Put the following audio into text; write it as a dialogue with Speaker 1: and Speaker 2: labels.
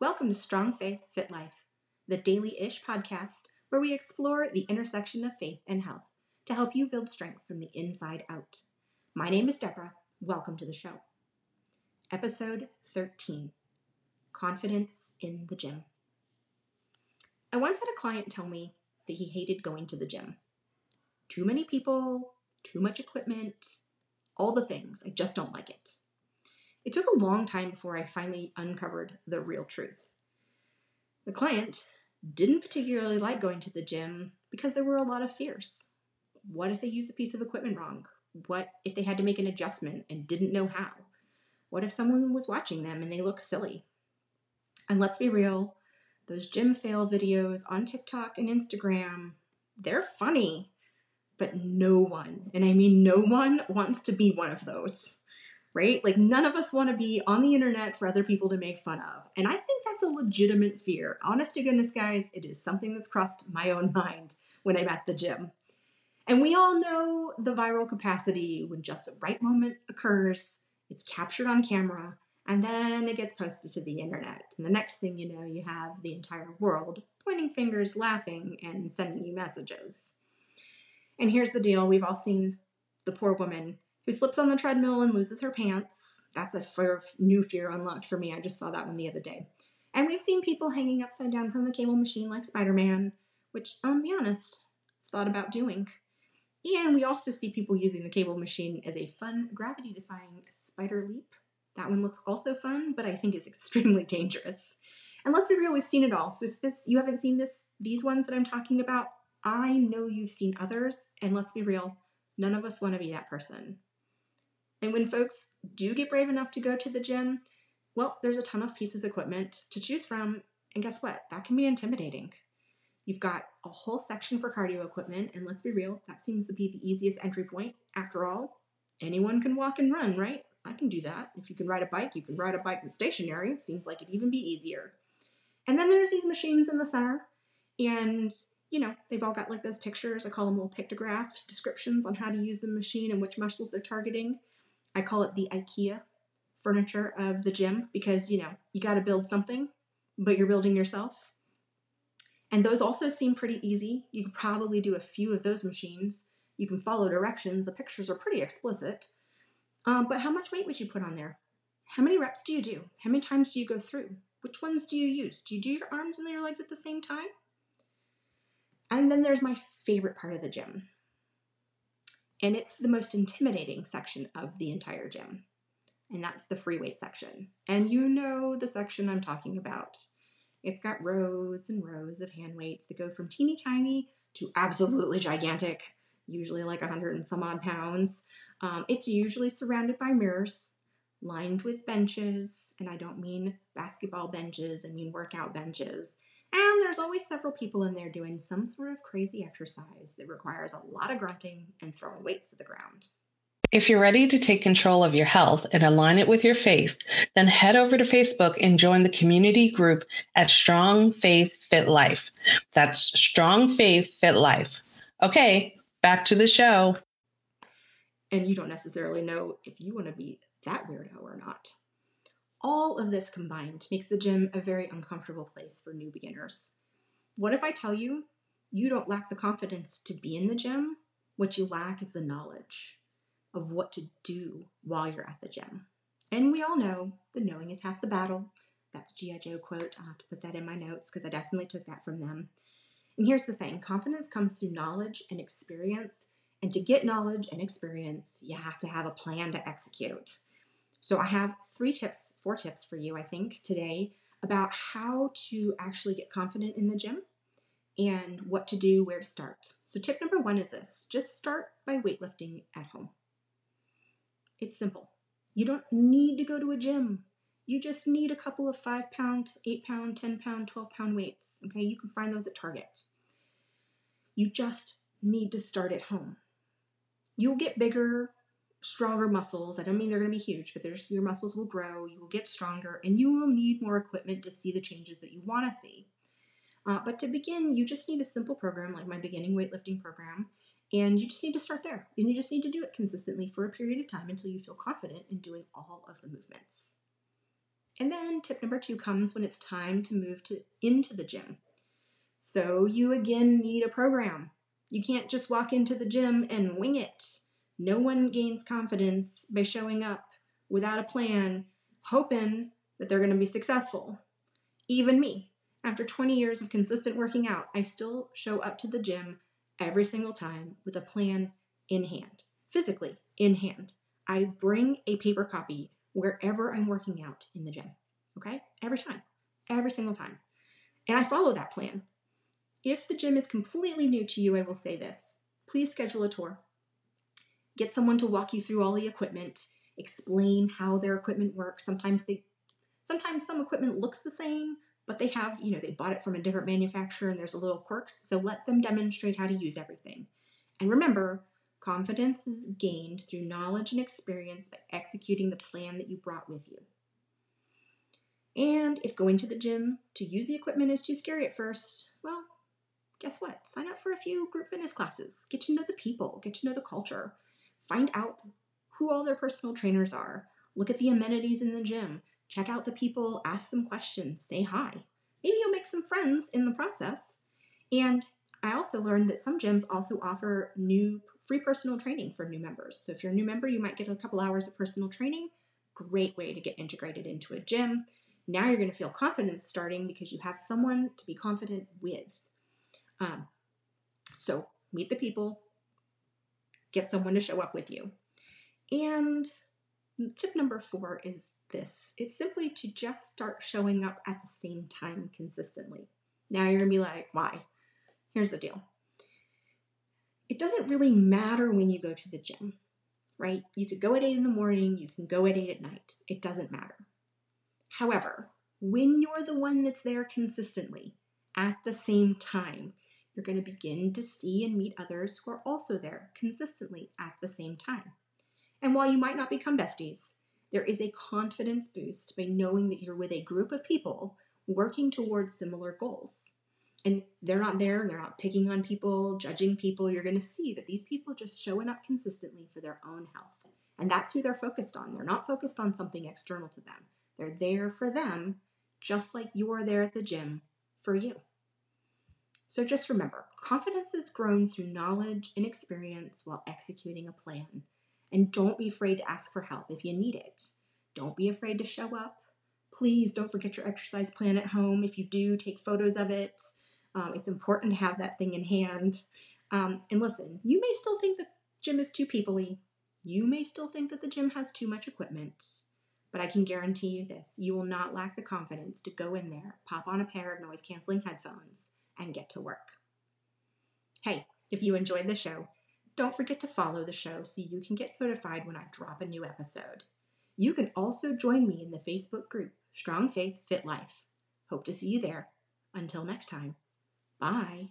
Speaker 1: Welcome to Strong Faith, Fit Life, the daily ish podcast where we explore the intersection of faith and health to help you build strength from the inside out. My name is Deborah. Welcome to the show. Episode 13 Confidence in the Gym. I once had a client tell me that he hated going to the gym. Too many people, too much equipment, all the things. I just don't like it. It took a long time before I finally uncovered the real truth. The client didn't particularly like going to the gym because there were a lot of fears. What if they used a piece of equipment wrong? What if they had to make an adjustment and didn't know how? What if someone was watching them and they looked silly? And let's be real, those gym fail videos on TikTok and Instagram, they're funny, but no one, and I mean no one, wants to be one of those right? Like none of us want to be on the internet for other people to make fun of. And I think that's a legitimate fear. Honest to goodness, guys, it is something that's crossed my own mind when I'm at the gym. And we all know the viral capacity when just the right moment occurs, it's captured on camera, and then it gets posted to the internet. And the next thing you know, you have the entire world pointing fingers, laughing, and sending you messages. And here's the deal we've all seen the poor woman who slips on the treadmill and loses her pants. That's a fear, new fear unlocked for me. I just saw that one the other day. And we've seen people hanging upside down from the cable machine like Spider Man, which, I'll be honest, thought about doing. And we also see people using the cable machine as a fun gravity defying spider leap. That one looks also fun, but I think is extremely dangerous. And let's be real, we've seen it all. So if this you haven't seen this these ones that I'm talking about, I know you've seen others, and let's be real, none of us want to be that person. And when folks do get brave enough to go to the gym, well, there's a ton of pieces of equipment to choose from. And guess what? That can be intimidating. You've got a whole section for cardio equipment, and let's be real, that seems to be the easiest entry point. After all, anyone can walk and run, right? I can do that. If you can ride a bike, you can ride a bike that's stationary. Seems like it'd even be easier. And then there's these machines in the center, and you know, they've all got like those pictures. I call them little pictograph descriptions on how to use the machine and which muscles they're targeting. I call it the IKEA furniture of the gym because, you know, you got to build something, but you're building yourself. And those also seem pretty easy. You could probably do a few of those machines. You can follow directions. The pictures are pretty explicit. Um, but how much weight would you put on there? How many reps do you do? How many times do you go through? Which ones do you use? Do you do your arms and your legs at the same time? And then there's my favorite part of the gym and it's the most intimidating section of the entire gym. And that's the free weight section. And you know the section I'm talking about. It's got rows and rows of hand weights that go from teeny tiny to absolutely gigantic, usually like 100 and some odd pounds. Um, it's usually surrounded by mirrors, lined with benches, and I don't mean basketball benches, I mean workout benches. And there's always several people in there doing some sort of crazy exercise that requires a lot of grunting and throwing weights to the ground.
Speaker 2: If you're ready to take control of your health and align it with your faith, then head over to Facebook and join the community group at Strong Faith Fit Life. That's Strong Faith Fit Life. Okay, back to the show.
Speaker 1: And you don't necessarily know if you want to be that weirdo or not. All of this combined makes the gym a very uncomfortable place for new beginners. What if I tell you you don't lack the confidence to be in the gym? What you lack is the knowledge of what to do while you're at the gym. And we all know the knowing is half the battle. That's a G.I. Joe quote. I'll have to put that in my notes because I definitely took that from them. And here's the thing confidence comes through knowledge and experience. And to get knowledge and experience, you have to have a plan to execute. So I have three tips, four tips for you, I think, today about how to actually get confident in the gym and what to do, where to start. So, tip number one is this just start by weightlifting at home. It's simple. You don't need to go to a gym. You just need a couple of five pound, eight pound, 10 pound, 12 pound weights. Okay, you can find those at Target. You just need to start at home. You'll get bigger stronger muscles. I don't mean they're going to be huge, but there's your muscles will grow, you will get stronger, and you will need more equipment to see the changes that you want to see. Uh, but to begin, you just need a simple program like my beginning weightlifting program, and you just need to start there. And you just need to do it consistently for a period of time until you feel confident in doing all of the movements. And then tip number two comes when it's time to move to into the gym. So you again need a program. You can't just walk into the gym and wing it. No one gains confidence by showing up without a plan, hoping that they're going to be successful. Even me, after 20 years of consistent working out, I still show up to the gym every single time with a plan in hand, physically in hand. I bring a paper copy wherever I'm working out in the gym. Okay? Every time, every single time. And I follow that plan. If the gym is completely new to you, I will say this please schedule a tour. Get someone to walk you through all the equipment, explain how their equipment works. Sometimes they sometimes some equipment looks the same, but they have, you know, they bought it from a different manufacturer and there's a little quirks. So let them demonstrate how to use everything. And remember, confidence is gained through knowledge and experience by executing the plan that you brought with you. And if going to the gym to use the equipment is too scary at first, well, guess what? Sign up for a few group fitness classes. Get to know the people, get to know the culture, find out who all their personal trainers are, look at the amenities in the gym, check out the people, ask some questions, say hi. Maybe you'll make some friends in the process. And I also learned that some gyms also offer new free personal training for new members. So if you're a new member, you might get a couple hours of personal training. Great way to get integrated into a gym. Now you're going to feel confidence starting because you have someone to be confident with. Um, so meet the people, get someone to show up with you. And tip number four is this it's simply to just start showing up at the same time consistently. Now you're to be like, why? Here's the deal it doesn't really matter when you go to the gym, right? You could go at 8 in the morning, you can go at 8 at night. It doesn't matter. However, when you're the one that's there consistently at the same time, you're going to begin to see and meet others who are also there consistently at the same time. And while you might not become besties, there is a confidence boost by knowing that you're with a group of people working towards similar goals. And they're not there, they're not picking on people, judging people. You're going to see that these people just showing up consistently for their own health. And that's who they're focused on. They're not focused on something external to them. They're there for them, just like you are there at the gym for you. So just remember confidence is grown through knowledge and experience while executing a plan. And don't be afraid to ask for help if you need it. Don't be afraid to show up. Please don't forget your exercise plan at home. If you do, take photos of it. Um, it's important to have that thing in hand. Um, and listen, you may still think the gym is too peoply. You may still think that the gym has too much equipment. But I can guarantee you this you will not lack the confidence to go in there, pop on a pair of noise canceling headphones, and get to work. Hey, if you enjoyed the show, don't forget to follow the show so you can get notified when I drop a new episode. You can also join me in the Facebook group Strong Faith Fit Life. Hope to see you there. Until next time, bye.